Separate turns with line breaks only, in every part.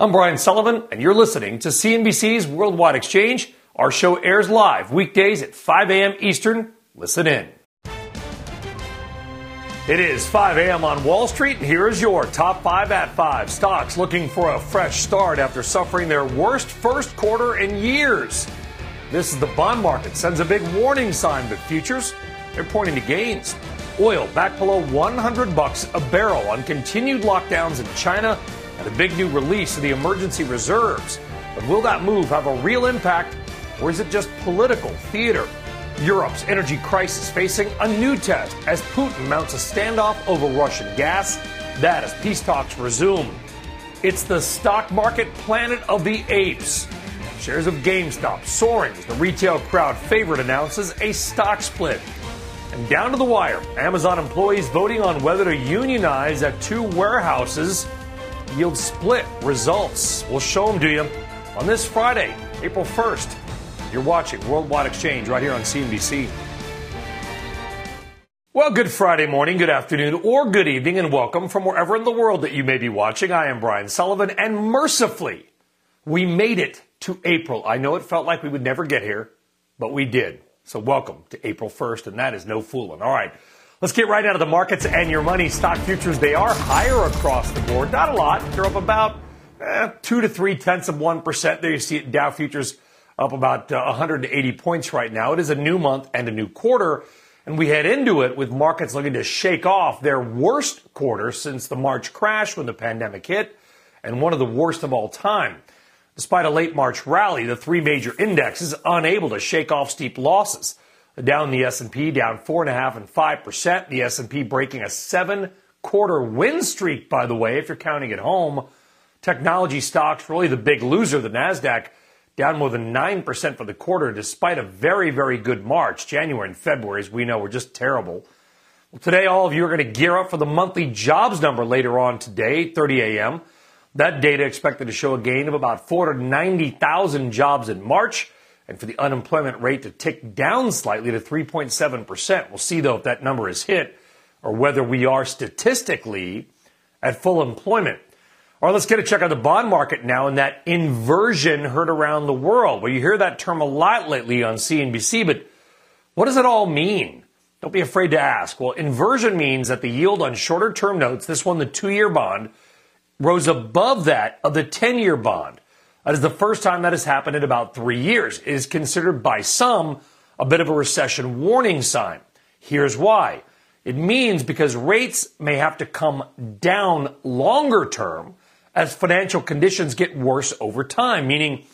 I'm Brian Sullivan, and you're listening to CNBC's Worldwide Exchange. Our show airs live weekdays at 5 a.m. Eastern. Listen in. It is 5 a.m. on Wall Street, and here is your top five at five. Stocks looking for a fresh start after suffering their worst first quarter in years. This is the bond market, sends a big warning sign, but futures, they're pointing to gains. Oil back below 100 bucks a barrel on continued lockdowns in China and a big new release of the emergency reserves. But will that move have a real impact, or is it just political theater? Europe's energy crisis facing a new test as Putin mounts a standoff over Russian gas. That as peace talks resume. It's the stock market planet of the apes. Shares of GameStop soaring as the retail crowd favorite announces a stock split. And down to the wire, Amazon employees voting on whether to unionize at two warehouses yield split results. We'll show them to you on this Friday, April 1st. You're watching Worldwide Exchange right here on CNBC. Well, good Friday morning, good afternoon, or good evening, and welcome from wherever in the world that you may be watching. I am Brian Sullivan, and mercifully, we made it to April. I know it felt like we would never get here, but we did. So welcome to April 1st, and that is no fooling. All right. Let's get right out of the markets and your money. Stock futures, they are higher across the board. Not a lot. They're up about eh, two to three tenths of 1%. There you see it. Dow futures up about uh, 180 points right now. It is a new month and a new quarter. And we head into it with markets looking to shake off their worst quarter since the March crash when the pandemic hit and one of the worst of all time. Despite a late March rally, the three major indexes unable to shake off steep losses down the S&P down four and a half and five percent. The S&P breaking a seven quarter win streak, by the way, if you're counting at home. Technology stocks really the big loser. The Nasdaq down more than nine percent for the quarter, despite a very very good March. January and February, as we know, were just terrible. Well, today, all of you are going to gear up for the monthly jobs number later on today, 30 a.m. That data expected to show a gain of about 490,000 jobs in March and for the unemployment rate to tick down slightly to 3.7%. We'll see, though, if that number is hit or whether we are statistically at full employment. All right, let's get a check on the bond market now and that inversion heard around the world. Well, you hear that term a lot lately on CNBC, but what does it all mean? Don't be afraid to ask. Well, inversion means that the yield on shorter term notes, this one, the two year bond, rose above that of the 10 year bond. That is the first time that has happened in about three years. It is considered by some a bit of a recession warning sign. Here's why. It means because rates may have to come down longer term as financial conditions get worse over time, meaning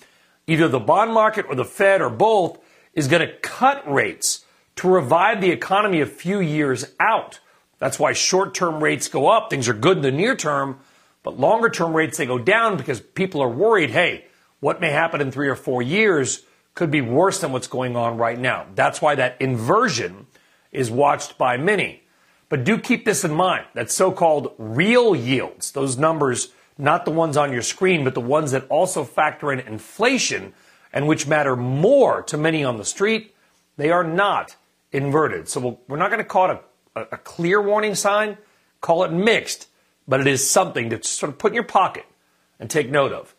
either the bond market or the Fed or both is going to cut rates to revive the economy a few years out. That's why short term rates go up. Things are good in the near term. But longer term rates, they go down because people are worried, hey, what may happen in three or four years could be worse than what's going on right now. That's why that inversion is watched by many. But do keep this in mind that so called real yields, those numbers, not the ones on your screen, but the ones that also factor in inflation and which matter more to many on the street, they are not inverted. So we're not going to call it a, a clear warning sign, call it mixed but it is something to sort of put in your pocket and take note of.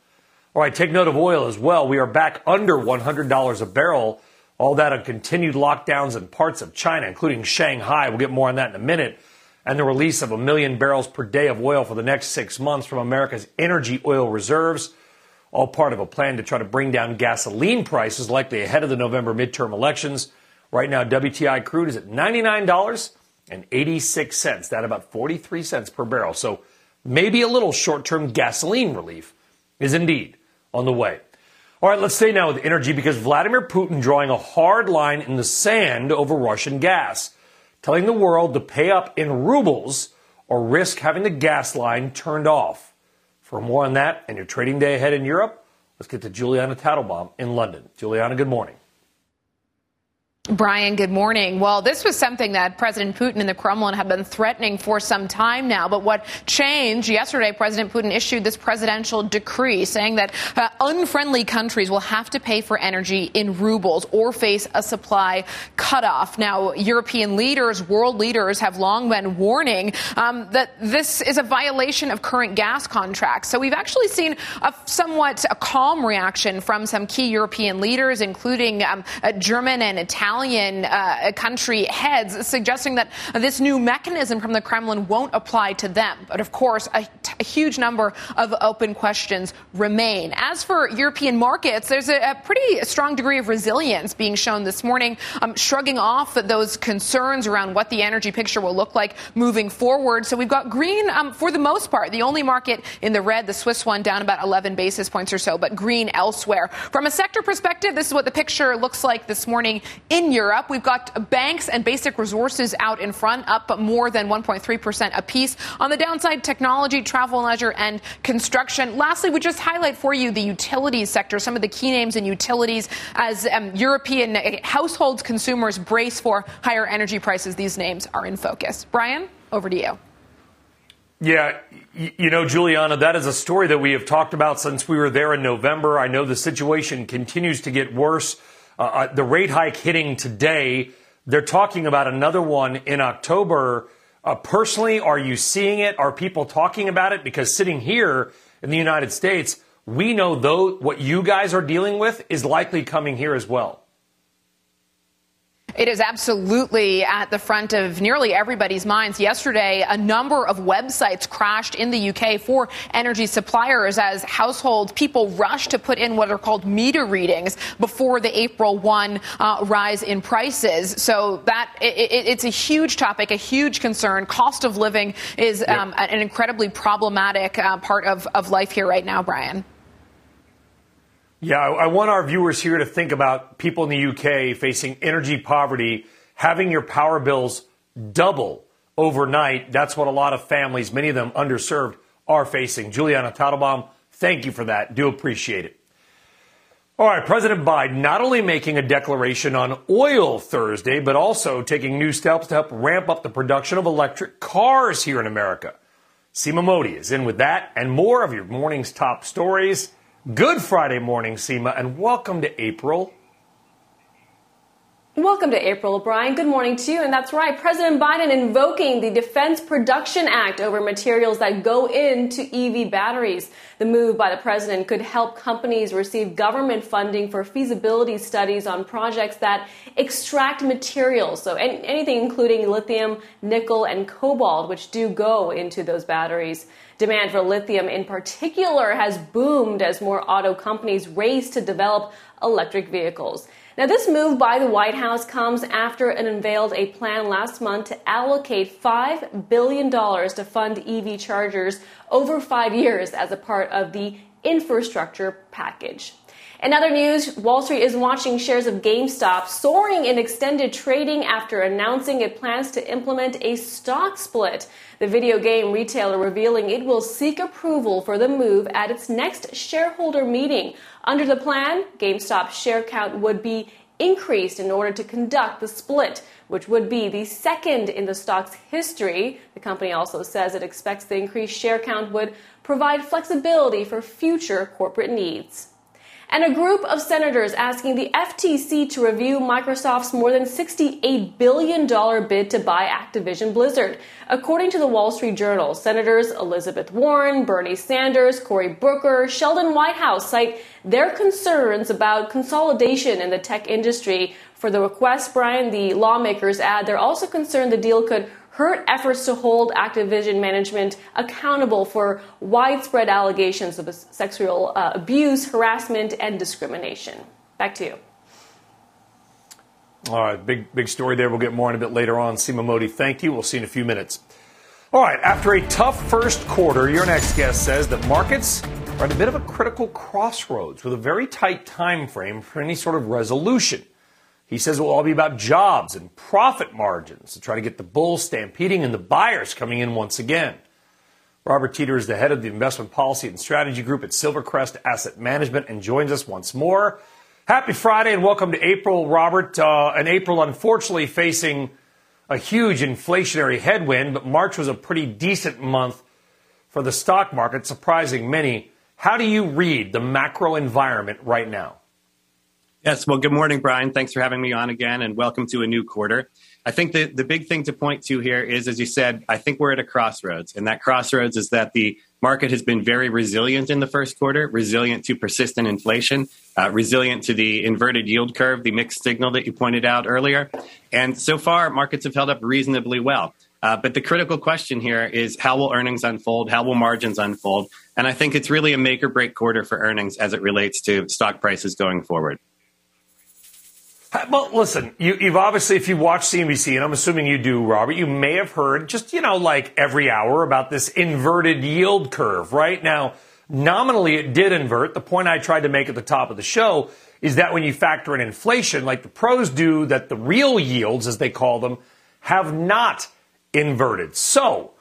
All right, take note of oil as well. We are back under $100 a barrel. All that on continued lockdowns in parts of China, including Shanghai. We'll get more on that in a minute. And the release of a million barrels per day of oil for the next six months from America's energy oil reserves. All part of a plan to try to bring down gasoline prices, likely ahead of the November midterm elections. Right now, WTI crude is at $99 and 86 cents, that about 43 cents per barrel. So maybe a little short-term gasoline relief is indeed on the way. All right, let's stay now with energy because Vladimir Putin drawing a hard line in the sand over Russian gas, telling the world to pay up in rubles or risk having the gas line turned off. For more on that and your trading day ahead in Europe, let's get to Julianna Tatelbaum in London. Julianna, good morning.
Brian, good morning. Well, this was something that President Putin and the Kremlin have been threatening for some time now. But what changed yesterday, President Putin issued this presidential decree saying that uh, unfriendly countries will have to pay for energy in rubles or face a supply cutoff. Now, European leaders, world leaders have long been warning um, that this is a violation of current gas contracts. So we've actually seen a somewhat a calm reaction from some key European leaders, including um, German and Italian Italian uh, country heads, suggesting that this new mechanism from the Kremlin won't apply to them. But of course, a, a huge number of open questions remain. As for European markets, there's a, a pretty strong degree of resilience being shown this morning, um, shrugging off those concerns around what the energy picture will look like moving forward. So we've got green um, for the most part. The only market in the red, the Swiss one, down about 11 basis points or so, but green elsewhere. From a sector perspective, this is what the picture looks like this morning in in Europe, we've got banks and basic resources out in front, up more than 1.3% apiece. On the downside, technology, travel and leisure, and construction. Lastly, we just highlight for you the utilities sector, some of the key names in utilities as um, European households, consumers brace for higher energy prices. These names are in focus. Brian, over to you.
Yeah, you know, Julianna, that is a story that we have talked about since we were there in November. I know the situation continues to get worse. Uh, uh, the rate hike hitting today. They're talking about another one in October. Uh, personally, are you seeing it? Are people talking about it? Because sitting here in the United States, we know though what you guys are dealing with is likely coming here as well.
It is absolutely at the front of nearly everybody's minds. Yesterday, a number of websites crashed in the UK for energy suppliers as household people rushed to put in what are called meter readings before the April 1 uh, rise in prices. So that it, it, it's a huge topic, a huge concern. Cost of living is yep. um, an incredibly problematic uh, part of, of life here right now, Brian.
Yeah, I want our viewers here to think about people in the UK facing energy poverty, having your power bills double overnight. That's what a lot of families, many of them underserved, are facing. Julianna Tatelbaum, thank you for that. Do appreciate it. All right, President Biden not only making a declaration on oil Thursday, but also taking new steps to help ramp up the production of electric cars here in America. Seema Modi is in with that and more of your morning's top stories. Good Friday morning, Seema, and welcome to April.
Welcome to April O'Brien. Good morning to you. And that's right, President Biden invoking the Defense Production Act over materials that go into EV batteries. The move by the president could help companies receive government funding for feasibility studies on projects that extract materials. So anything including lithium, nickel, and cobalt, which do go into those batteries. Demand for lithium in particular has boomed as more auto companies race to develop electric vehicles. Now, this move by the White House comes after it unveiled a plan last month to allocate $5 billion to fund EV chargers over five years as a part of the infrastructure package. In other news, Wall Street is watching shares of GameStop soaring in extended trading after announcing it plans to implement a stock split. The video game retailer revealing it will seek approval for the move at its next shareholder meeting. Under the plan, GameStop's share count would be increased in order to conduct the split, which would be the second in the stock's history. The company also says it expects the increased share count would provide flexibility for future corporate needs and a group of senators asking the FTC to review Microsoft's more than $68 billion bid to buy Activision Blizzard. According to the Wall Street Journal, Senators Elizabeth Warren, Bernie Sanders, Cory Booker, Sheldon Whitehouse cite their concerns about consolidation in the tech industry. For the request, Brian, the lawmakers add they're also concerned the deal could hurt efforts to hold Activision management accountable for widespread allegations of sexual uh, abuse, harassment, and discrimination. Back to you.
All right, big big story there. We'll get more on a bit later on. Seema Modi, thank you. We'll see in a few minutes. All right, after a tough first quarter, your next guest says that markets are at a bit of a critical crossroads with a very tight time frame for any sort of resolution. He says it will all be about jobs and profit margins to try to get the bulls stampeding and the buyers coming in once again. Robert Teeter is the head of the investment policy and strategy group at Silvercrest Asset Management and joins us once more. Happy Friday and welcome to April, Robert. Uh, and April, unfortunately, facing a huge inflationary headwind, but March was a pretty decent month for the stock market, surprising many. How do you read the macro environment right now?
Yes, well, good morning, Brian. Thanks for having me on again, and welcome to a new quarter. I think the, the big thing to point to here is, as you said, I think we're at a crossroads. And that crossroads is that the market has been very resilient in the first quarter, resilient to persistent inflation, uh, resilient to the inverted yield curve, the mixed signal that you pointed out earlier. And so far, markets have held up reasonably well. Uh, but the critical question here is how will earnings unfold? How will margins unfold? And I think it's really a make or break quarter for earnings as it relates to stock prices going forward.
Well, listen, you, have obviously, if you watch CNBC, and I'm assuming you do, Robert, you may have heard just, you know, like every hour about this inverted yield curve, right? Now, nominally it did invert. The point I tried to make at the top of the show is that when you factor in inflation, like the pros do, that the real yields, as they call them, have not inverted. So,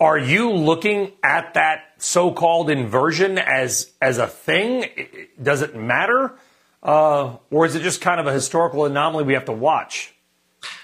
are you looking at that so-called inversion as as a thing? Does it matter? Uh, or is it just kind of a historical anomaly we have to watch?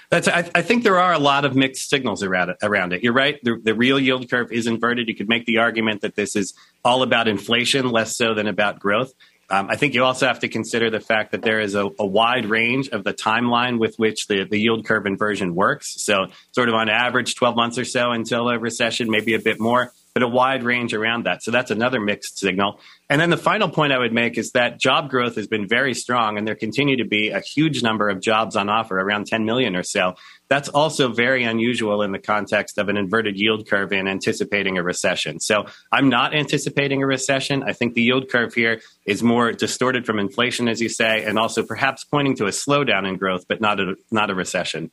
That's, I, I, think there are a lot of mixed signals around it. Around it. You're right. The, the, real yield curve is inverted. You could make the argument that this is all about inflation, less so than about growth. Um, I think you also have to consider the fact that there is a, a wide range of the timeline with which the, the, yield curve inversion works. So, sort of on average, 12 months or so until a recession, maybe a bit more but a wide range around that. So that's another mixed signal. And then the final point I would make is that job growth has been very strong and there continue to be a huge number of jobs on offer, around 10 million or so. That's also very unusual in the context of an inverted yield curve and anticipating a recession. So I'm not anticipating a recession. I think the yield curve here is more distorted from inflation, as you say, and also perhaps pointing to a slowdown in growth, but not a, not a recession.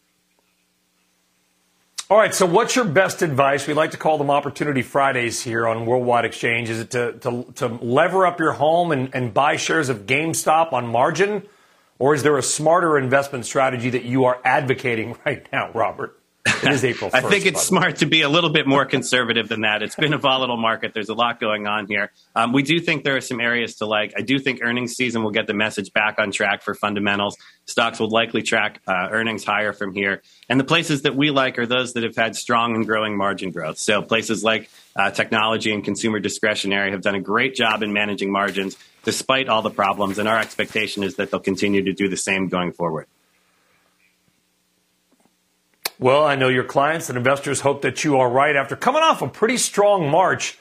All right, so what's your best advice? We like to call them Opportunity Fridays here on Worldwide Exchange. Is it to, to, to lever up your home and, and buy shares of GameStop on margin? Or is there a smarter investment strategy that you are advocating right now, Robert? It is April 1st,
I think it's smart to be a little bit more conservative than that. It's been a volatile market. There's a lot going on here. Um, we do think there are some areas to like. I do think earnings season will get the message back on track for fundamentals. Stocks will likely track uh, earnings higher from here. And the places that we like are those that have had strong and growing margin growth. So places like uh, technology and consumer discretionary have done a great job in managing margins despite all the problems. And our expectation is that they'll continue to do the same going forward.
Well, I know your clients and investors hope that you are right after coming off a pretty strong March,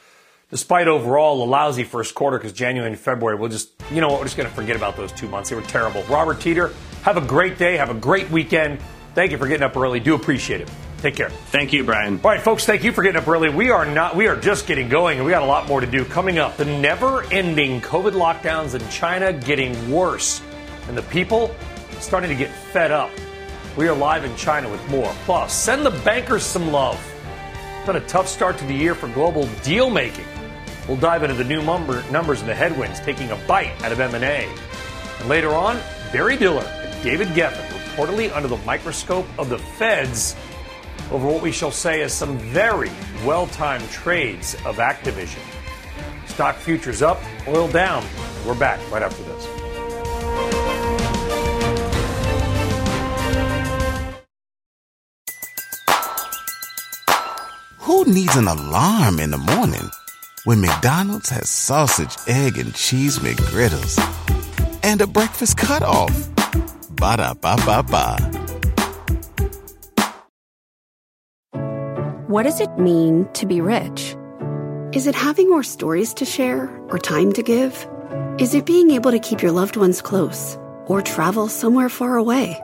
despite overall a lousy first quarter because January and February, we'll just, you know what, we're just going to forget about those two months. They were terrible. Robert Teeter, have a great day. Have a great weekend. Thank you for getting up early. Do appreciate it. Take care.
Thank you, Brian.
All right, folks, thank you for getting up early. We are not, we are just getting going and we got a lot more to do. Coming up, the never ending COVID lockdowns in China getting worse and the people starting to get fed up. We are live in China with more. Plus, send the bankers some love. It's been a tough start to the year for global deal making. We'll dive into the new number, numbers and the headwinds, taking a bite out of M&A. And later on, Barry Diller and David Geffen reportedly under the microscope of the feds over what we shall say is some very well-timed trades of Activision. Stock futures up, oil down. We're back right after this.
Needs an alarm in the morning when McDonald's has sausage, egg, and cheese McGriddles and a breakfast cutoff? Ba da ba ba ba.
What does it mean to be rich? Is it having more stories to share or time to give? Is it being able to keep your loved ones close or travel somewhere far away?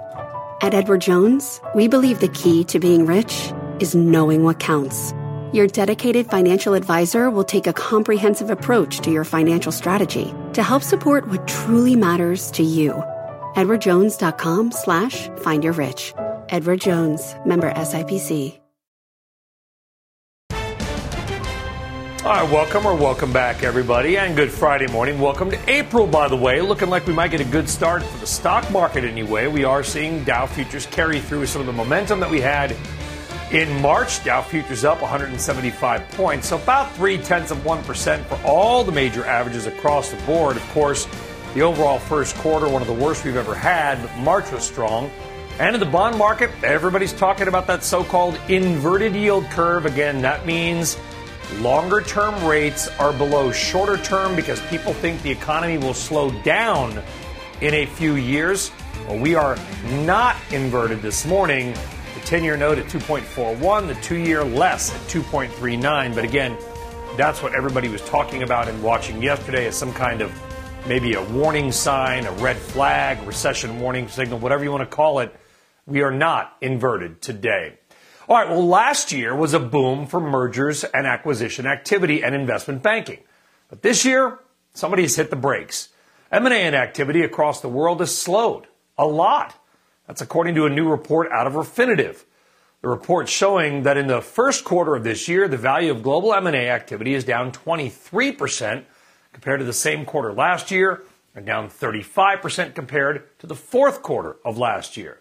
At Edward Jones, we believe the key to being rich is knowing what counts. Your dedicated financial advisor will take a comprehensive approach to your financial strategy to help support what truly matters to you. EdwardJones.com slash find your rich. Edward Jones, member SIPC.
All right, welcome or welcome back, everybody, and good Friday morning. Welcome to April, by the way. Looking like we might get a good start for the stock market anyway. We are seeing Dow futures carry through some of the momentum that we had In March, Dow futures up 175 points, so about three tenths of 1% for all the major averages across the board. Of course, the overall first quarter, one of the worst we've ever had, but March was strong. And in the bond market, everybody's talking about that so called inverted yield curve. Again, that means longer term rates are below shorter term because people think the economy will slow down in a few years. Well, we are not inverted this morning. 10 year note at 2.41, the two year less at 2.39. But again, that's what everybody was talking about and watching yesterday as some kind of maybe a warning sign, a red flag, recession warning signal, whatever you want to call it. We are not inverted today. All right, well, last year was a boom for mergers and acquisition activity and investment banking. But this year, somebody's hit the brakes. M&A activity across the world has slowed a lot. That's according to a new report out of Refinitiv. The report showing that in the first quarter of this year, the value of global M&A activity is down 23% compared to the same quarter last year and down 35% compared to the fourth quarter of last year.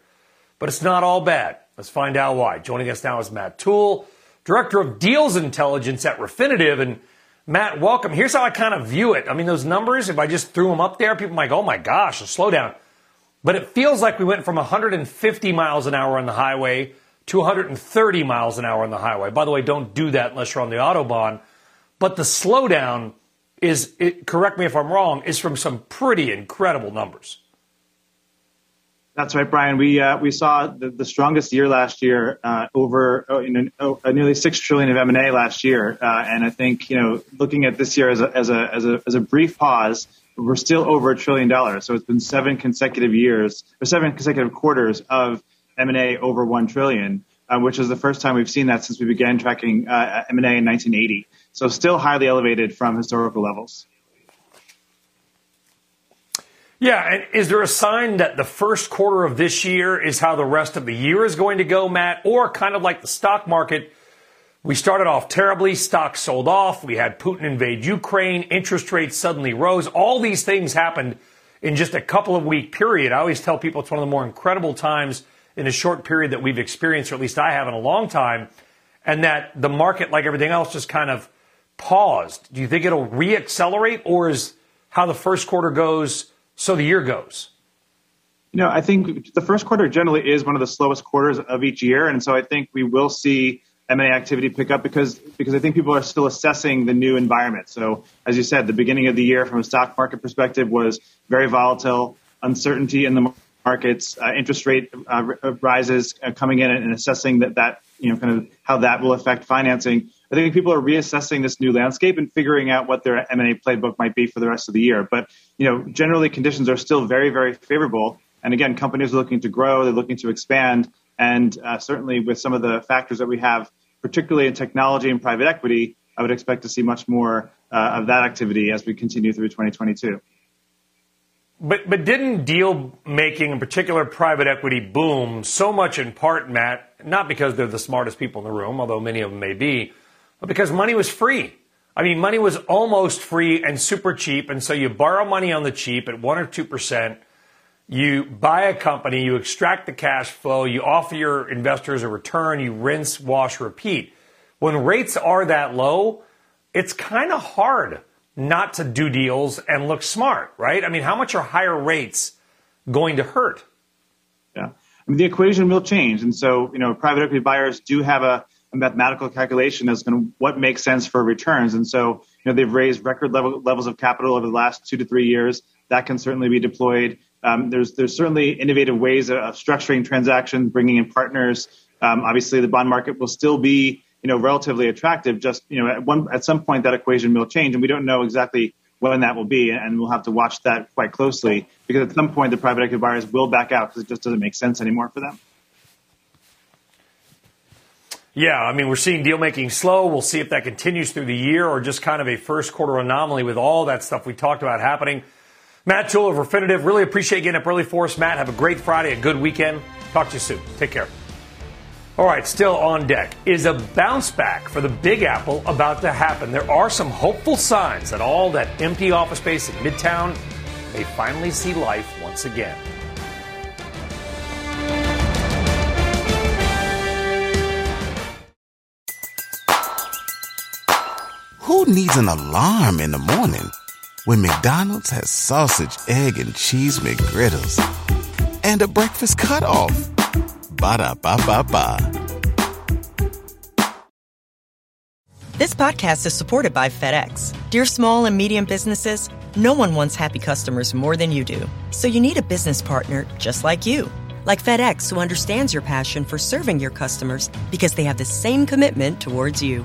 But it's not all bad. Let's find out why. Joining us now is Matt Toole, Director of Deals Intelligence at Refinitiv. And Matt, welcome. Here's how I kind of view it. I mean, those numbers, if I just threw them up there, people might go, oh my gosh, a slowdown. But it feels like we went from 150 miles an hour on the highway to 130 miles an hour on the highway. By the way, don't do that unless you're on the Autobahn. But the slowdown is, it, correct me if I'm wrong, is from some pretty incredible numbers.
That's right, Brian. We uh, we saw the, the, strongest year last year, uh, over oh, in oh, nearly six trillion of M and A last year, uh, and I think you know looking at this year as a as a as a, as a brief pause, we're still over a trillion dollars. So it's been seven consecutive years or seven consecutive quarters of M&A over one trillion, uh, which is the first time we've seen that since we began tracking uh, M&A in 1980. So still highly elevated from historical levels.
Yeah, and is there a sign that the first quarter of this year is how the rest of the year is going to go, Matt? Or kind of like the stock market, we started off terribly. Stocks sold off. We had Putin invade Ukraine. Interest rates suddenly rose. All these things happened in just a couple of week period. I always tell people it's one of the more incredible times in a short period that we've experienced, or at least I have in a long time, and that the market, like everything else, just kind of paused. Do you think it'll reaccelerate, or is how the first quarter goes so the year goes?
You know, I think the first quarter generally is one of the slowest quarters of each year, and so I think we will see M&A activity pick up because because I think people are still assessing the new environment. So as you said, the beginning of the year from a stock market perspective was very volatile, uncertainty in the markets, uh, interest rate uh, uh rises uh, coming in and assessing that that you know kind of how that will affect financing. I think people are reassessing this new landscape and figuring out what their M&A playbook might be for the rest of the year. But you know, generally conditions are still very very favorable. And again, companies are looking to grow, they're looking to expand, and uh, certainly with some of the factors that we have, particularly in technology and private equity, I would expect to see much more uh, of that activity as we continue through 2022.
But but didn't deal making, in particular private equity, boom so much in part, Matt, not because they're the smartest people in the room, although many of them may be, because money was free. I mean, money was almost free and super cheap, and so you borrow money on the cheap at one or two percent you buy a company, you extract the cash flow, you offer your investors a return, you rinse, wash, repeat. When rates are that low, it's kind of hard not to do deals and look smart, right? I mean, how much are higher rates going to hurt?
Yeah. I mean, the equation will change. And so, you know, private equity buyers do have a mathematical calculation as to what makes sense for returns. And so, you know, they've raised record level, levels of capital over the last two to three years. That can certainly be deployed um, there's there's certainly innovative ways of structuring transactions, bringing in partners. Um, obviously, the bond market will still be you know relatively attractive. Just you know at one at some point that equation will change, and we don't know exactly when that will be, and we'll have to watch that quite closely because at some point the private equity buyers will back out because it just doesn't make sense anymore for them.
Yeah, I mean, we're seeing deal making slow. We'll see if that continues through the year or just kind of a first quarter anomaly with all that stuff we talked about happening. Matt Toole of Refinitiv. Really appreciate getting up early for us, Matt. Have a great Friday, a good weekend. Talk to you soon. Take care. All right, still on deck. Is a bounce back for the Big Apple about to happen? There are some hopeful signs that all that empty office space in Midtown may finally see life once again.
Who needs an alarm in the morning when McDonald's has sausage, egg, and cheese McGriddles and a breakfast cutoff? Ba da ba ba ba.
This podcast is supported by FedEx. Dear small and medium businesses, no one wants happy customers more than you do. So you need a business partner just like you. Like FedEx, who understands your passion for serving your customers because they have the same commitment towards you.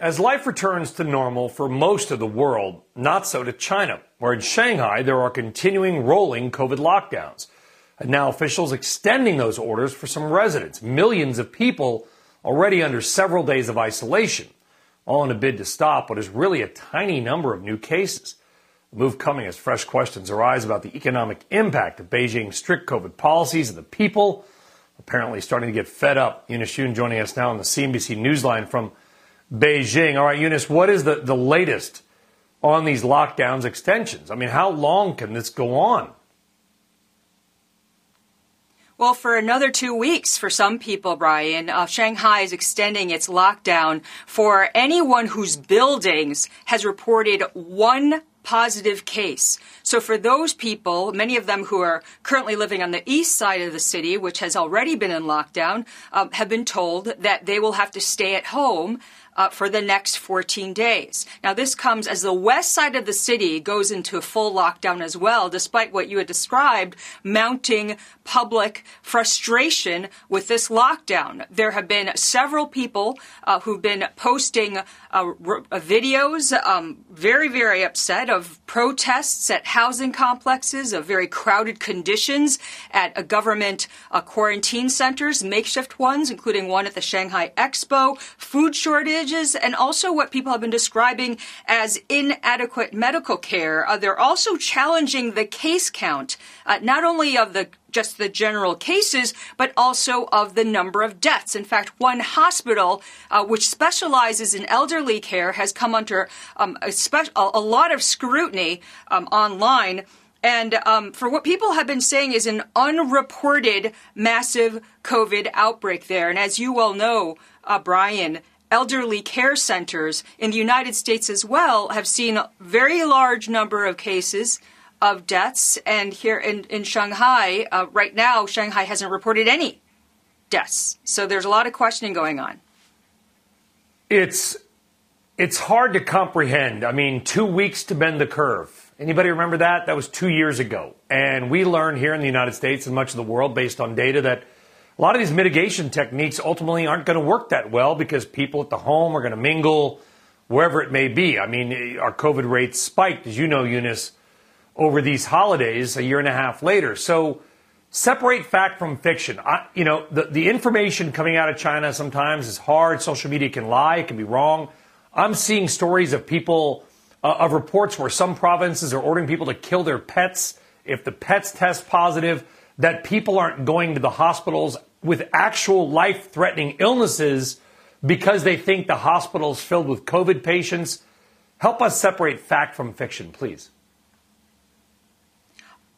As life returns to normal for most of the world, not so to China, where in Shanghai there are continuing rolling COVID lockdowns. And now officials extending those orders for some residents, millions of people already under several days of isolation, all in a bid to stop what is really a tiny number of new cases. The move coming as fresh questions arise about the economic impact of Beijing's strict COVID policies and the people apparently starting to get fed up. Eunice Yoon joining us now on the CNBC Newsline from Beijing. All right, Eunice, what is the, the latest on these lockdowns extensions? I mean, how long can this go on?
Well, for another two weeks for some people, Brian, uh, Shanghai is extending its lockdown for anyone whose buildings has reported one positive case. So for those people, many of them who are currently living on the east side of the city, which has already been in lockdown, um, have been told that they will have to stay at home uh, for the next 14 days. Now, this comes as the west side of the city goes into a full lockdown as well, despite what you had described, mounting public frustration with this lockdown. There have been several people uh, who've been posting uh, r- uh, videos, um, very, very upset of protests at housing complexes, of very crowded conditions at a government uh, quarantine centers, makeshift ones, including one at the Shanghai Expo, food shortage shortages and also what people have been describing as inadequate medical care. Uh, they're also challenging the case count, uh, not only of the just the general cases, but also of the number of deaths. In fact, one hospital uh, which specializes in elderly care has come under um, a, spe- a, lot of scrutiny um, online. And um, for what people have been saying is an unreported massive COVID outbreak there. And as you well know, uh, Brian, elderly care centers in the United States as well have seen a very large number of cases of deaths. And here in, in Shanghai, uh, right now, Shanghai hasn't reported any deaths. So there's a lot of questioning going on.
It's it's hard to comprehend. I mean, two weeks to bend the curve. Anybody remember that? That was two years ago. And we learned here in the United States and much of the world based on data that a lot of these mitigation techniques ultimately aren't going to work that well because people at the home are going to mingle wherever it may be. I mean, our COVID rates spiked, as you know, Eunice, over these holidays a year and a half later. So separate fact from fiction. I, you know, the, the information coming out of China sometimes is hard. Social media can lie, it can be wrong. I'm seeing stories of people, uh, of reports where some provinces are ordering people to kill their pets if the pets test positive, that people aren't going to the hospitals with actual life threatening illnesses because they think the hospital is filled with COVID patients. Help us separate fact from fiction, please.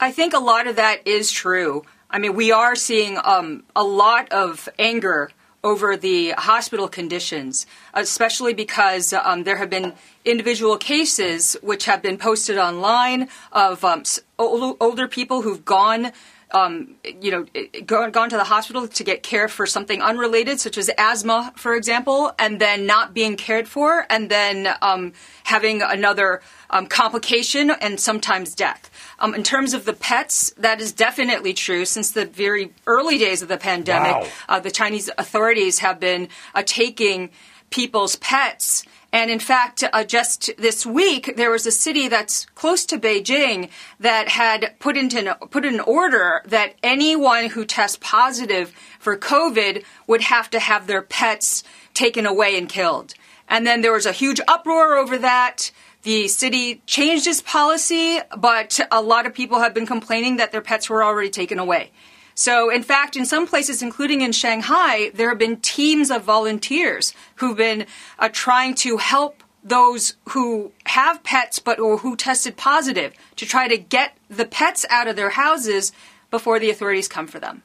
I think a lot of that is true. I mean, we are seeing um, a lot of anger over the hospital conditions, especially because um, there have been individual cases which have been posted online of um, older people who've gone um, you know, gone, gone to the hospital to get care for something unrelated, such as asthma, for example, and then not being cared for, and then um, having another um, complication and sometimes death. Um, in terms of the pets, that is definitely true. Since the very early days of the pandemic, wow. uh, the Chinese authorities have been uh, taking people's pets and in fact, uh, just this week, there was a city that's close to Beijing that had put into put an order that anyone who tests positive for COVID would have to have their pets taken away and killed. And then there was a huge uproar over that. The city changed its policy, but a lot of people have been complaining that their pets were already taken away. So, in fact, in some places, including in Shanghai, there have been teams of volunteers who've been uh, trying to help those who have pets but or who tested positive to try to get the pets out of their houses before the authorities come for them.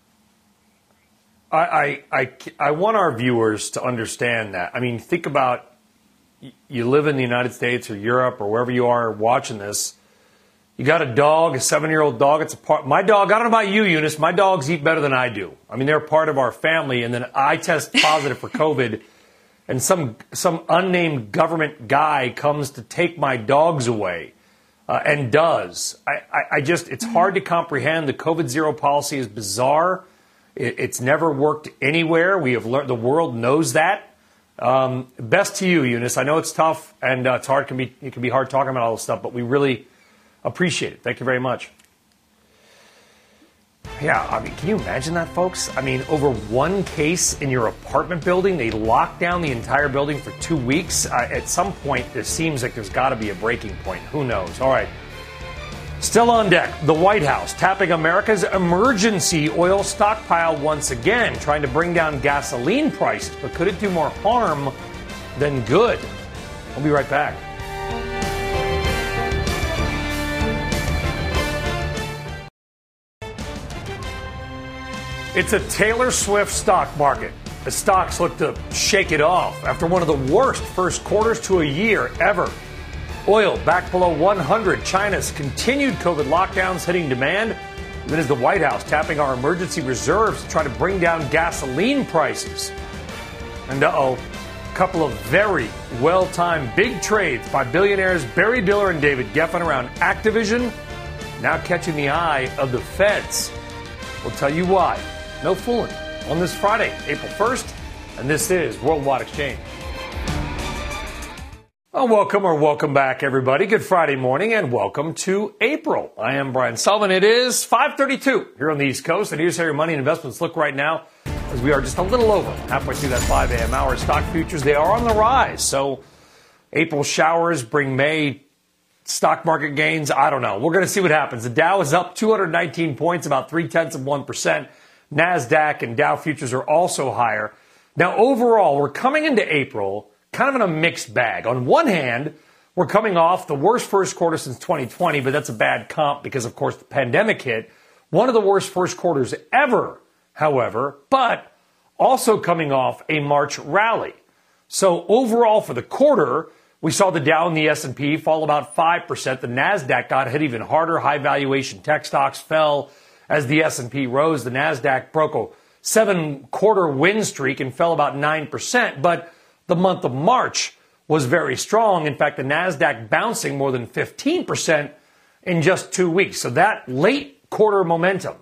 I, I, I, I want our viewers to understand that. I mean, think about you live in the United States or Europe or wherever you are watching this. You got a dog, a seven year old dog. It's a part. My dog. I don't know about you, Eunice. My dogs eat better than I do. I mean, they're part of our family. And then I test positive for COVID, and some some unnamed government guy comes to take my dogs away, uh, and does. I, I, I just it's hard to comprehend. The COVID zero policy is bizarre. It, it's never worked anywhere. We have learned. The world knows that. Um, best to you, Eunice. I know it's tough and uh, it's hard. It can be it can be hard talking about all this stuff, but we really Appreciate it. Thank you very much. Yeah, I mean, can you imagine that, folks? I mean, over one case in your apartment building, they locked down the entire building for two weeks. Uh, at some point, it seems like there's got to be a breaking point. Who knows? All right. Still on deck, the White House tapping America's emergency oil stockpile once again, trying to bring down gasoline prices. But could it do more harm than good? We'll be right back. It's a Taylor Swift stock market. The stocks look to shake it off after one of the worst first quarters to a year ever. Oil back below 100. China's continued COVID lockdowns hitting demand. And then is the White House tapping our emergency reserves to try to bring down gasoline prices. And uh oh, a couple of very well timed big trades by billionaires Barry Diller and David Geffen around Activision, now catching the eye of the feds. We'll tell you why no fooling. On this Friday, April 1st, and this is Worldwide Exchange. Well, welcome or welcome back, everybody. Good Friday morning and welcome to April. I am Brian Sullivan. It is 532 here on the East Coast, and here's how your money and investments look right now as we are just a little over halfway through that 5 a.m. hour. Stock futures, they are on the rise. So April showers bring May stock market gains. I don't know. We're going to see what happens. The Dow is up 219 points, about three tenths of 1%. NASDAQ and Dow futures are also higher. Now, overall, we're coming into April kind of in a mixed bag. On one hand, we're coming off the worst first quarter since 2020, but that's a bad comp because, of course, the pandemic hit. One of the worst first quarters ever, however, but also coming off a March rally. So overall for the quarter, we saw the Dow and the S&P fall about 5%. The Nasdaq got hit even harder. High valuation tech stocks fell as the S&P rose, the Nasdaq broke a seven-quarter win streak and fell about 9%, but the month of March was very strong. In fact, the Nasdaq bouncing more than 15% in just 2 weeks. So that late quarter momentum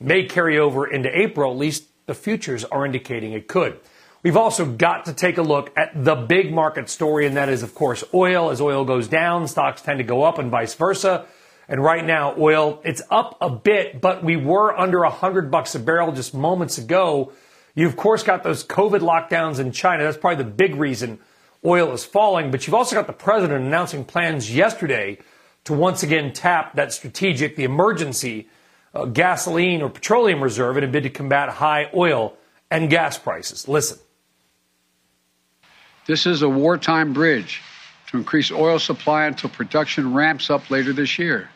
may carry over into April, at least the futures are indicating it could. We've also got to take a look at the big market story, and that is, of course, oil. As oil goes down, stocks tend to go up and vice versa. And right now, oil, it's up a bit, but we were under 100 bucks a barrel just moments ago. You, of course, got those COVID lockdowns in China. That's probably the big reason oil is falling. But you've also got the president announcing plans yesterday to once again tap that strategic, the emergency uh, gasoline or petroleum reserve in a bid to combat high oil and gas prices. Listen.
This is a wartime bridge to increase oil supply until production ramps up later this year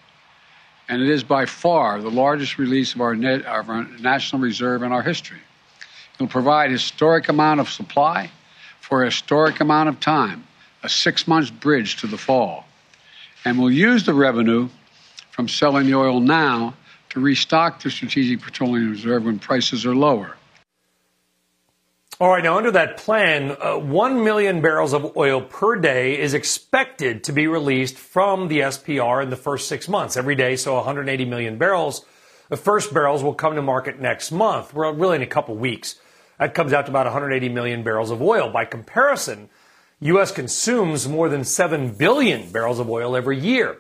and it is by far the largest release of our, net, of our national reserve in our history. It will provide historic amount of supply for a historic amount of time, a six month bridge to the fall, and we'll use the revenue from selling the oil now to restock the strategic petroleum reserve when prices are lower.
All right, now under that plan, uh, 1 million barrels of oil per day is expected to be released from the SPR in the first six months. Every day, so 180 million barrels. The first barrels will come to market next month. We're really in a couple weeks. That comes out to about 180 million barrels of oil. By comparison, U.S. consumes more than 7 billion barrels of oil every year.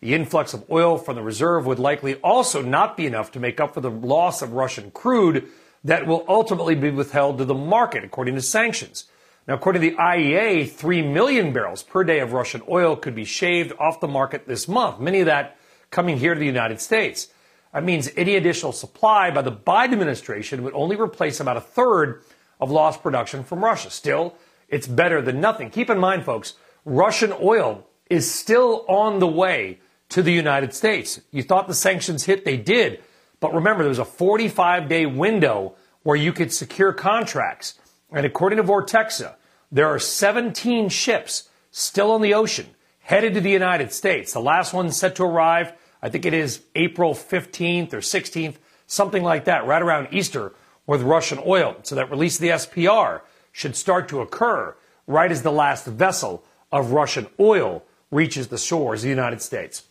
The influx of oil from the reserve would likely also not be enough to make up for the loss of Russian crude that will ultimately be withheld to the market according to sanctions. Now, according to the IEA, 3 million barrels per day of Russian oil could be shaved off the market this month, many of that coming here to the United States. That means any additional supply by the Biden administration would only replace about a third of lost production from Russia. Still, it's better than nothing. Keep in mind, folks, Russian oil is still on the way to the United States. You thought the sanctions hit, they did. But remember, there was a 45 day window where you could secure contracts. And according to Vortexa, there are 17 ships still on the ocean headed to the United States. The last one set to arrive, I think it is April 15th or 16th, something like that, right around Easter with Russian oil. So that release of the SPR should start to occur right as the last vessel of Russian oil reaches the shores of the United States.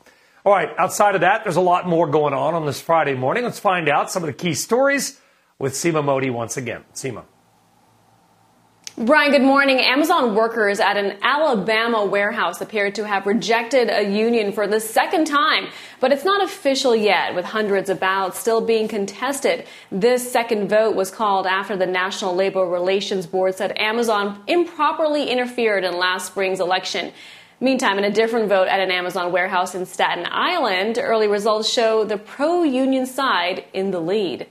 All right, outside of that, there's a lot more going on on this Friday morning. Let's find out some of the key stories with Seema Modi once again. Seema.
Brian, good morning. Amazon workers at an Alabama warehouse appear to have rejected a union for the second time, but it's not official yet, with hundreds of ballots still being contested. This second vote was called after the National Labor Relations Board said Amazon improperly interfered in last spring's election. Meantime, in a different vote at an Amazon warehouse in Staten Island, early results show the pro union side in the lead.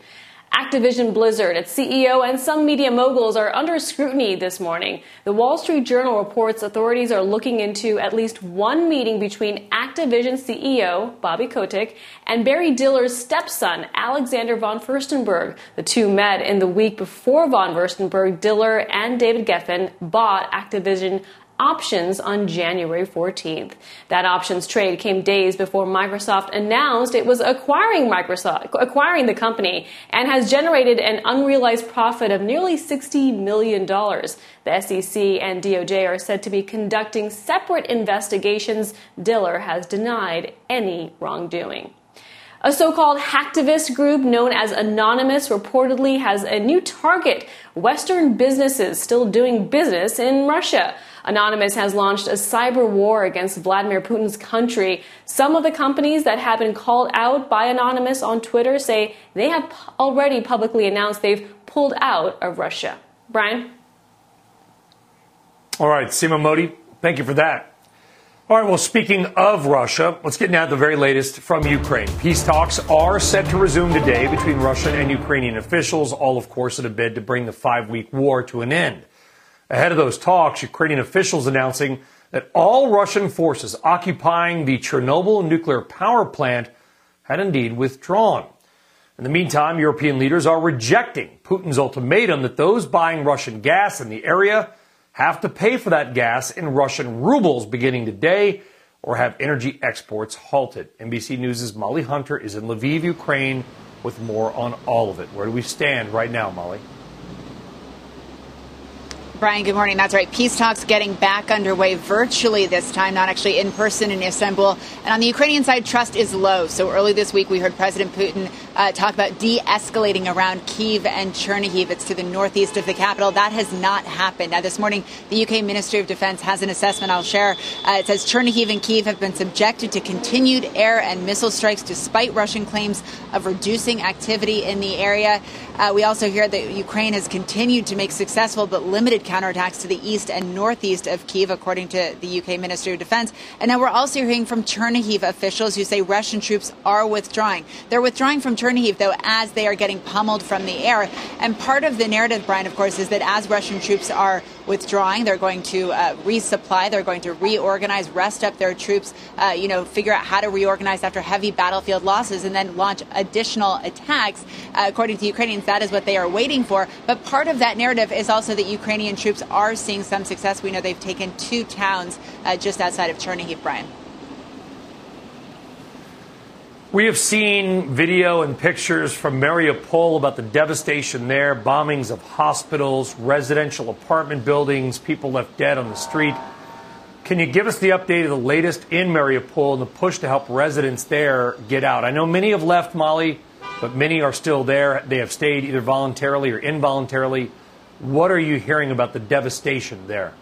Activision Blizzard, its CEO, and some media moguls are under scrutiny this morning. The Wall Street Journal reports authorities are looking into at least one meeting between Activision CEO Bobby Kotick and Barry Diller's stepson, Alexander von Furstenberg. The two met in the week before von Furstenberg, Diller, and David Geffen bought Activision options on January 14th. That options trade came days before Microsoft announced it was acquiring Microsoft, acquiring the company, and has generated an unrealized profit of nearly $60 million. The SEC and DOJ are said to be conducting separate investigations. Diller has denied any wrongdoing. A so-called hacktivist group known as Anonymous reportedly has a new target, Western businesses still doing business in Russia. Anonymous has launched a cyber war against Vladimir Putin's country. Some of the companies that have been called out by Anonymous on Twitter say they have already publicly announced they've pulled out of Russia. Brian?
All right, Seema Modi, thank you for that. All right, well, speaking of Russia, let's get now the very latest from Ukraine. Peace talks are set to resume today between Russian and Ukrainian officials, all, of course, in a bid to bring the five week war to an end. Ahead of those talks, Ukrainian officials announcing that all Russian forces occupying the Chernobyl nuclear power plant had indeed withdrawn. In the meantime, European leaders are rejecting Putin's ultimatum that those buying Russian gas in the area have to pay for that gas in Russian rubles beginning today or have energy exports halted. NBC News' Molly Hunter is in Lviv, Ukraine, with more on all of it. Where do we stand right now, Molly?
Brian, good morning. That's right. Peace talks getting back underway virtually this time, not actually in person in Istanbul. And on the Ukrainian side, trust is low. So early this week, we heard President Putin uh, talk about de escalating around Kiev and Chernihiv. It's to the northeast of the capital. That has not happened. Now, this morning, the UK Ministry of Defense has an assessment I'll share. Uh, it says Chernihiv and Kiev have been subjected to continued air and missile strikes despite Russian claims of reducing activity in the area. Uh, we also hear that Ukraine has continued to make successful but limited counterattacks to the east and northeast of Kiev, according to the UK Ministry of Defense. And now we're also hearing from Chernihiv officials who say Russian troops are withdrawing. They're withdrawing from Chernihiv, though, as they are getting pummeled from the air. And part of the narrative, Brian, of course, is that as Russian troops are withdrawing, they're going to uh, resupply, they're going to reorganize, rest up their troops, uh, you know, figure out how to reorganize after heavy battlefield losses, and then launch additional attacks. Uh, according to Ukrainians, that is what they are waiting for. But part of that narrative is also that Ukrainian troops are seeing some success. We know they've taken two towns uh, just outside of Chernihiv, Brian.
We have seen video and pictures from Mariupol about the devastation there, bombings of hospitals, residential apartment buildings, people left dead on the street. Can you give us the update of the latest in Mariupol and the push to help residents there get out? I know many have left Molly, but many are still there. They have stayed either voluntarily or involuntarily. What are you hearing about the devastation there?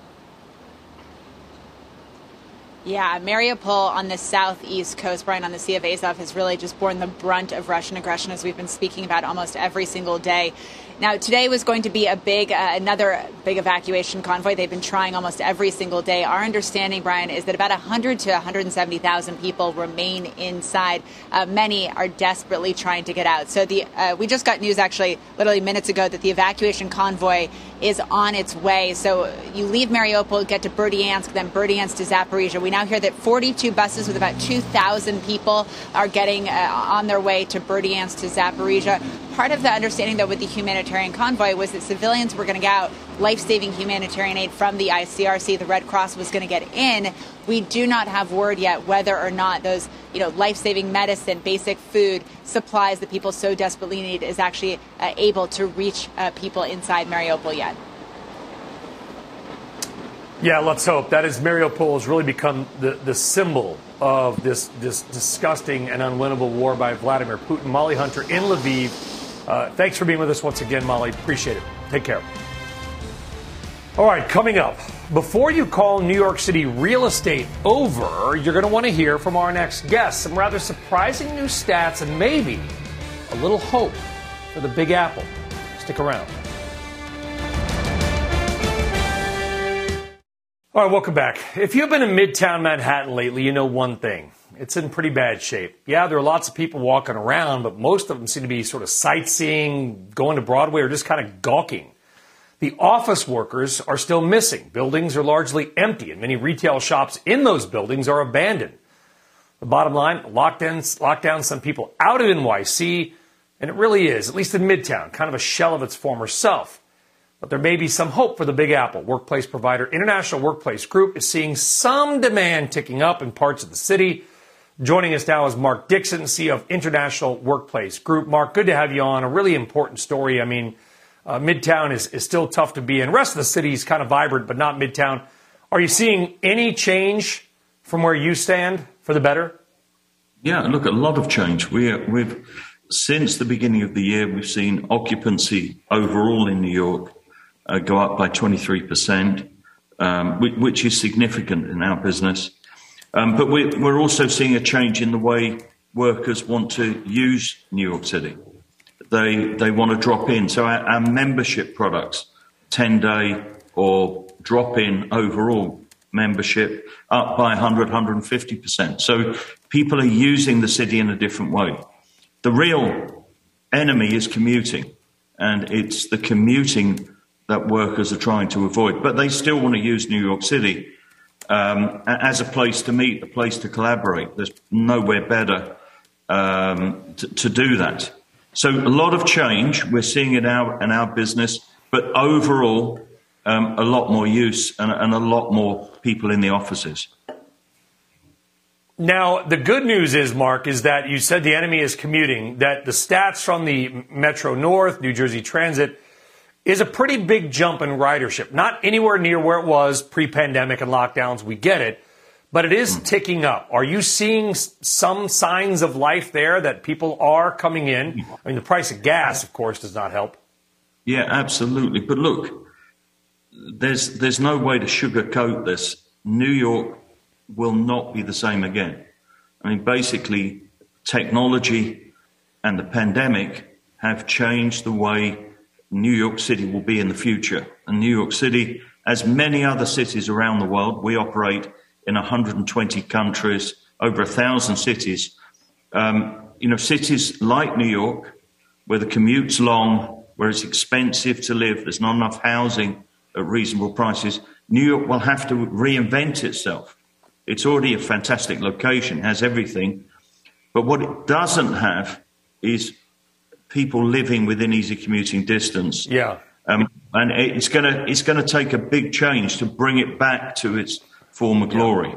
Yeah, Mariupol on the southeast coast, Brian, on the Sea of Azov, has really just borne the brunt of Russian aggression, as we've been speaking about almost every single day. Now, today was going to be a big, uh, another big evacuation convoy. They've been trying almost every single day. Our understanding, Brian, is that about 100 to 170,000 people remain inside. Uh, many are desperately trying to get out. So the uh, we just got news, actually, literally minutes ago, that the evacuation convoy is on its way. So you leave Mariupol, get to Berdyansk, then Berdyansk to Zaporizhia. We now hear that 42 buses with about 2,000 people are getting uh, on their way to Berdyansk to Zaporizhia. Part of the understanding, though, with the humanitarian convoy was that civilians were going to get out life saving humanitarian aid from the ICRC. The Red Cross was going to get in. We do not have word yet whether or not those, you know, life saving medicine, basic food, supplies that people so desperately need is actually uh, able to reach uh, people inside Mariupol yet.
Yeah, let's hope. That is Mariupol has really become the, the symbol of this, this disgusting and unwinnable war by Vladimir Putin. Molly Hunter in Lviv. Uh, thanks for being with us once again, Molly. Appreciate it. Take care. All right, coming up. Before you call New York City real estate over, you're going to want to hear from our next guest. Some rather surprising new stats and maybe a little hope for the Big Apple. Stick around. All right, welcome back. If you've been in Midtown Manhattan lately, you know one thing. It's in pretty bad shape. Yeah, there are lots of people walking around, but most of them seem to be sort of sightseeing, going to Broadway, or just kind of gawking. The office workers are still missing. Buildings are largely empty, and many retail shops in those buildings are abandoned. The bottom line lockdowns, lockdown some people out of NYC, and it really is, at least in Midtown, kind of a shell of its former self. But there may be some hope for the Big Apple. Workplace provider International Workplace Group is seeing some demand ticking up in parts of the city. Joining us now is Mark Dixon, CEO of International Workplace Group. Mark, good to have you on. A really important story. I mean, uh, Midtown is, is still tough to be in. Rest of the city is kind of vibrant, but not Midtown. Are you seeing any change from where you stand for the better?
Yeah, look, a lot of change. We we've since the beginning of the year, we've seen occupancy overall in New York uh, go up by 23%, um, which is significant in our business. Um, but we, we're also seeing a change in the way workers want to use New York City. They, they want to drop in. So our, our membership products, 10 day or drop in overall membership up by 100, 150%. So people are using the city in a different way. The real enemy is commuting, and it's the commuting that workers are trying to avoid. But they still want to use New York City um, as a place to meet, a place to collaborate. There's nowhere better um, to, to, do that. So a lot of change. We're seeing it our, in our business, but overall, um, a lot more use and, and a lot more people in the offices.
Now, the good news is, Mark, is that you said the enemy is commuting, that the stats from the Metro North, New Jersey Transit, is a pretty big jump in ridership. Not anywhere near where it was pre pandemic and lockdowns, we get it, but it is hmm. ticking up. Are you seeing some signs of life there that people are coming in? Hmm. I mean, the price of gas, of course, does not help.
Yeah, absolutely. But look, there's, there's no way to sugarcoat this. New York will not be the same again. I mean, basically, technology and the pandemic have changed the way New York City will be in the future. And New York City, as many other cities around the world, we operate in 120 countries, over a thousand cities. Um, you know, cities like New York, where the commute's long, where it's expensive to live, there's not enough housing at reasonable prices. New York will have to reinvent itself. It's already a fantastic location, has everything. But what it doesn't have is people living within easy commuting distance.
Yeah.
Um, and it's going to it's going to take a big change to bring it back to its former glory.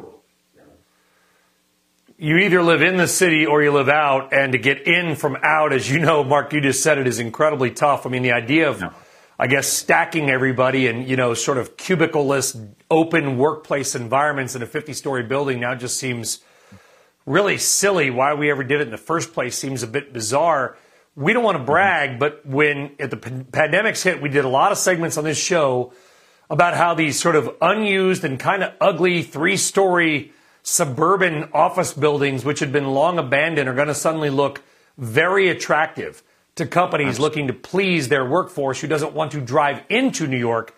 You either live in the city or you live out, and to get in from out, as you know, Mark, you just said it is incredibly tough. I mean, the idea of, yeah. I guess, stacking everybody and you know, sort of cubicle-less, open workplace environments in a 50-story building now just seems really silly. Why we ever did it in the first place seems a bit bizarre we don't want to mm-hmm. brag, but when at the pandemics hit, we did a lot of segments on this show about how these sort of unused and kind of ugly three story suburban office buildings, which had been long abandoned, are going to suddenly look very attractive to companies looking to please their workforce who doesn't want to drive into New York.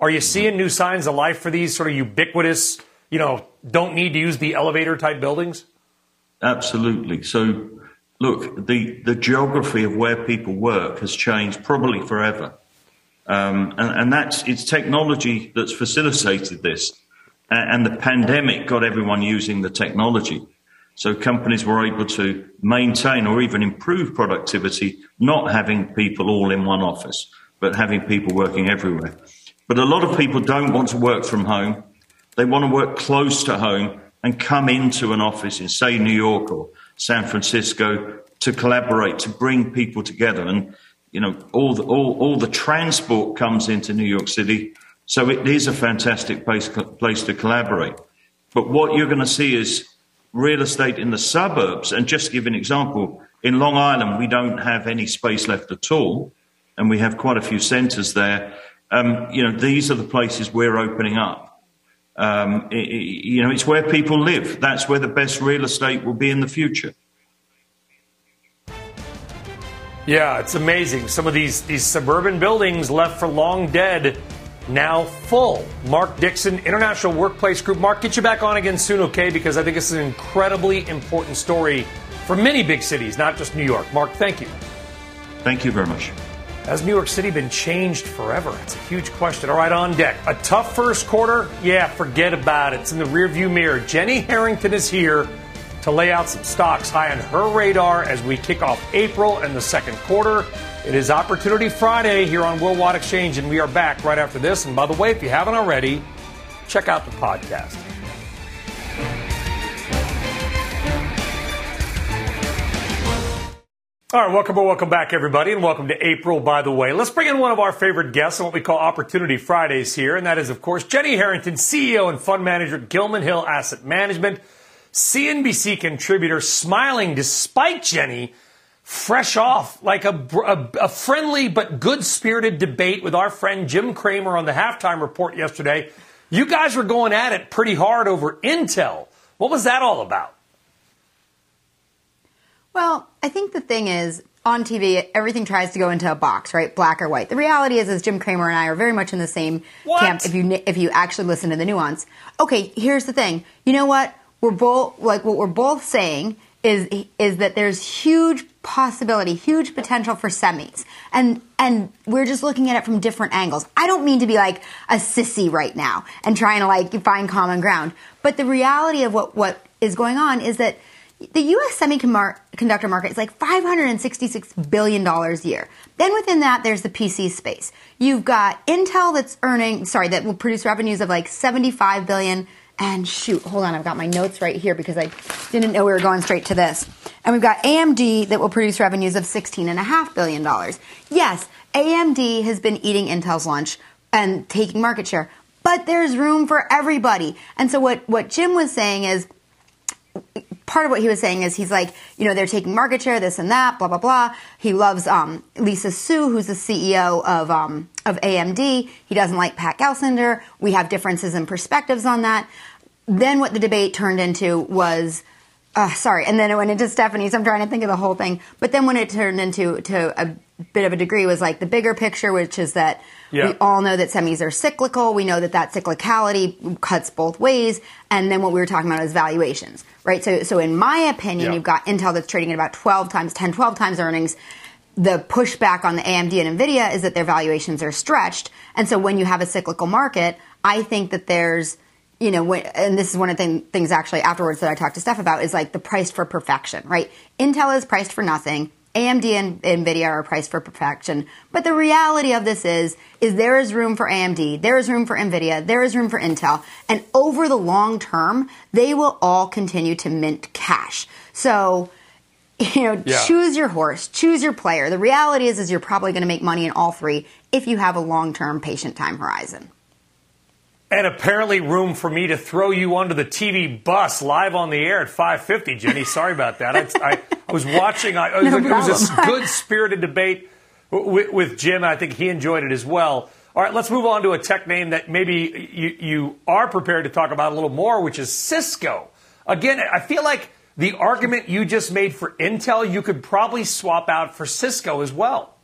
Are you mm-hmm. seeing new signs of life for these sort of ubiquitous, you know, don't need to use the elevator type buildings?
Absolutely. So, look, the, the geography of where people work has changed probably forever. Um, and, and, that's it's technology that's facilitated this. And, and the pandemic got everyone using the technology. So companies were able to maintain or even improve productivity, not having people all in one office, but having people working everywhere. But a lot of people don't want to work from home. They want to work close to home and come into an office in, say, New York or San Francisco to collaborate, to bring people together. And, you know, all the, all, all the transport comes into New York City. So it is a fantastic place, place to collaborate. But what you're going to see is real estate in the suburbs. And just to give an example, in Long Island, we don't have any space left at all. And we have quite a few centers there. Um, you know, these are the places we're opening up. Um, it, you know, it's where people live. That's where the best real estate will be in the future.
Yeah, it's amazing. Some of these these suburban buildings left for long dead, now full. Mark Dixon, International Workplace Group. Mark, get you back on again soon, okay? Because I think it's an incredibly important story for many big cities, not just New York. Mark, thank you.
Thank you very much.
Has New York City been changed forever? It's a huge question. All right, on deck. A tough first quarter? Yeah, forget about it. It's in the rearview mirror. Jenny Harrington is here to lay out some stocks high on her radar as we kick off April and the second quarter. It is Opportunity Friday here on Worldwide Exchange, and we are back right after this. And by the way, if you haven't already, check out the podcast. All right, welcome or welcome back, everybody, and welcome to April, by the way. Let's bring in one of our favorite guests on what we call Opportunity Fridays here, and that is, of course, Jenny Harrington, CEO and fund manager at Gilman Hill Asset Management, CNBC contributor, smiling despite Jenny fresh off like a, a, a friendly but good spirited debate with our friend Jim Cramer on the halftime report yesterday. You guys were going at it pretty hard over Intel. What was that all about?
Well, I think the thing is, on TV, everything tries to go into a box, right? Black or white. The reality is, is Jim Cramer and I are very much in the same
what?
camp. If you if you actually listen to the nuance, okay. Here's the thing. You know what? We're both like what we're both saying is is that there's huge possibility, huge potential for semis, and and we're just looking at it from different angles. I don't mean to be like a sissy right now and trying to like find common ground, but the reality of what what is going on is that the U.S. semiconductor market is like $566 billion a year. Then within that, there's the PC space. You've got Intel that's earning, sorry, that will produce revenues of like 75 billion. And shoot, hold on, I've got my notes right here because I didn't know we were going straight to this. And we've got AMD that will produce revenues of $16.5 billion. Yes, AMD has been eating Intel's lunch and taking market share, but there's room for everybody. And so what, what Jim was saying is, part of what he was saying is he's like, you know, they're taking market share, this and that, blah blah blah. He loves um, Lisa Su, who's the CEO of um, of AMD. He doesn't like Pat Gelsinger. We have differences in perspectives on that. Then what the debate turned into was. Uh, sorry, and then it went into Stephanie's. I'm trying to think of the whole thing, but then when it turned into to a bit of a degree was like the bigger picture, which is that yeah. We all know that semis are cyclical. We know that that cyclicality cuts both ways. And then what we were talking about is valuations, right? So, so in my opinion, yeah. you've got Intel that's trading at about 12 times, 10, 12 times earnings. The pushback on the AMD and NVIDIA is that their valuations are stretched. And so when you have a cyclical market, I think that there's you know, and this is one of the things actually afterwards that I talked to Steph about is like the price for perfection, right? Intel is priced for nothing. AMD and Nvidia are priced for perfection. But the reality of this is, is there is room for AMD, there is room for Nvidia, there is room for Intel, and over the long term, they will all continue to mint cash. So, you know, yeah. choose your horse, choose your player. The reality is, is you're probably going to make money in all three if you have a long-term patient time horizon.
And apparently, room for me to throw you under the TV bus live on the air at 5:50. Jenny, sorry about that. I, I, I was watching. I, it, was, no it was a good spirited debate with, with Jim. I think he enjoyed it as well. All right, let's move on to a tech name that maybe you, you are prepared to talk about a little more, which is Cisco. Again, I feel like the argument you just made for Intel, you could probably swap out for Cisco as well.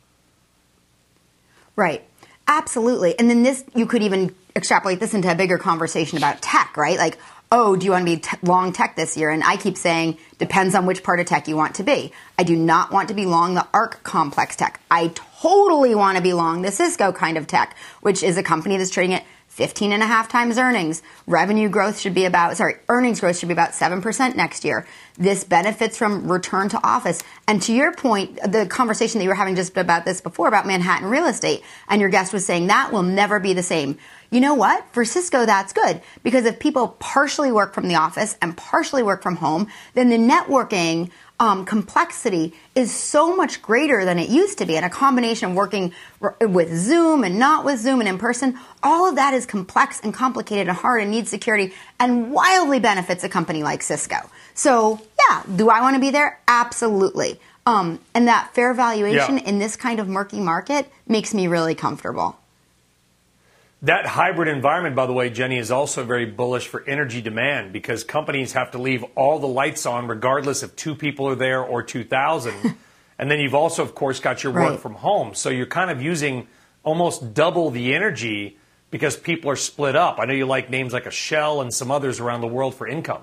Right. Absolutely. And then this, you could even extrapolate this into a bigger conversation about tech, right? Like, oh, do you want to be t- long tech this year? And I keep saying, depends on which part of tech you want to be. I do not want to be long the ARK complex tech. I totally want to be long the Cisco kind of tech, which is a company that's trading at 15 and a half times earnings. Revenue growth should be about, sorry, earnings growth should be about 7% next year. This benefits from return to office. And to your point, the conversation that you were having just about this before about Manhattan real estate, and your guest was saying that will never be the same. You know what? For Cisco, that's good because if people partially work from the office and partially work from home, then the networking um, complexity is so much greater than it used to be. And a combination of working with Zoom and not with Zoom and in person, all of that is complex and complicated and hard and needs security and wildly benefits a company like Cisco. So, yeah, do I want to be there? Absolutely. Um, and that fair valuation yeah. in this kind of murky market makes me really comfortable.
That hybrid environment, by the way, Jenny, is also very bullish for energy demand because companies have to leave all the lights on regardless if two people are there or 2,000. and then you've also, of course, got your work from home. So you're kind of using almost double the energy because people are split up. I know you like names like a Shell and some others around the world for income.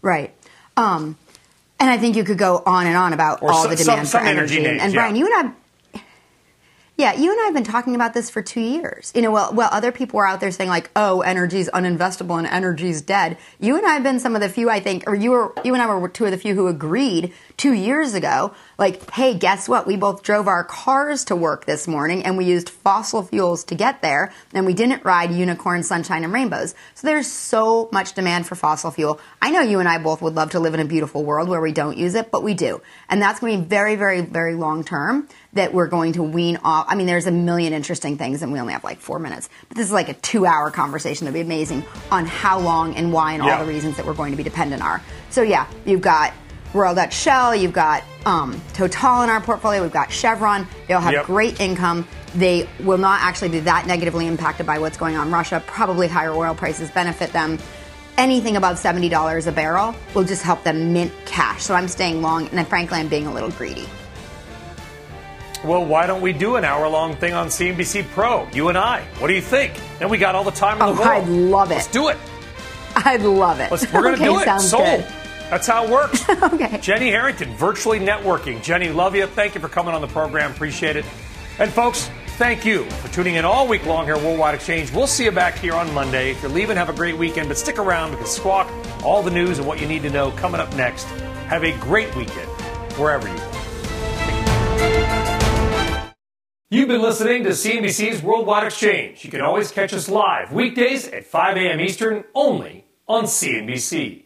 Right. Um, and I think you could go on and on about or all so, the demand some, for energy. energy names, and, Brian, yeah. you and I yeah, you and I have been talking about this for two years. You know, well, well, other people were out there saying like, "Oh, energy's uninvestable and energy's dead." You and I have been some of the few, I think, or you were, you and I were two of the few who agreed two years ago. Like, hey, guess what? We both drove our cars to work this morning, and we used fossil fuels to get there, and we didn't ride unicorn, sunshine, and rainbows. So there's so much demand for fossil fuel. I know you and I both would love to live in a beautiful world where we don't use it, but we do, and that's going to be very, very, very long term that we're going to wean off. I mean, there's a million interesting things, and we only have like four minutes. But this is like a two hour conversation that'd be amazing on how long and why and yeah. all the reasons that we're going to be dependent are. So, yeah, you've got Royal Dutch Shell, you've got um, Total in our portfolio, we've got Chevron. They'll have yep. great income. They will not actually be that negatively impacted by what's going on in Russia. Probably higher oil prices benefit them anything above $70 a barrel will just help them mint cash. So I'm staying long, and frankly, I'm being a little greedy.
Well, why don't we do an hour long thing on CNBC Pro? You and I. What do you think? And we got all the time in
oh,
the world.
I'd love it.
Let's do it.
I'd love it.
Let's, we're going to
okay,
do it. Sold. Good. That's how it works.
okay.
Jenny Harrington, virtually networking. Jenny, love you. Thank you for coming on the program. Appreciate it. And folks, thank you for tuning in all week long here at Worldwide Exchange. We'll see you back here on Monday. If you're leaving, have a great weekend, but stick around because Squawk, all the news and what you need to know coming up next. Have a great weekend wherever you are. You've been listening to CNBC's Worldwide Exchange. You can always catch us live weekdays at 5 a.m. Eastern only on CNBC.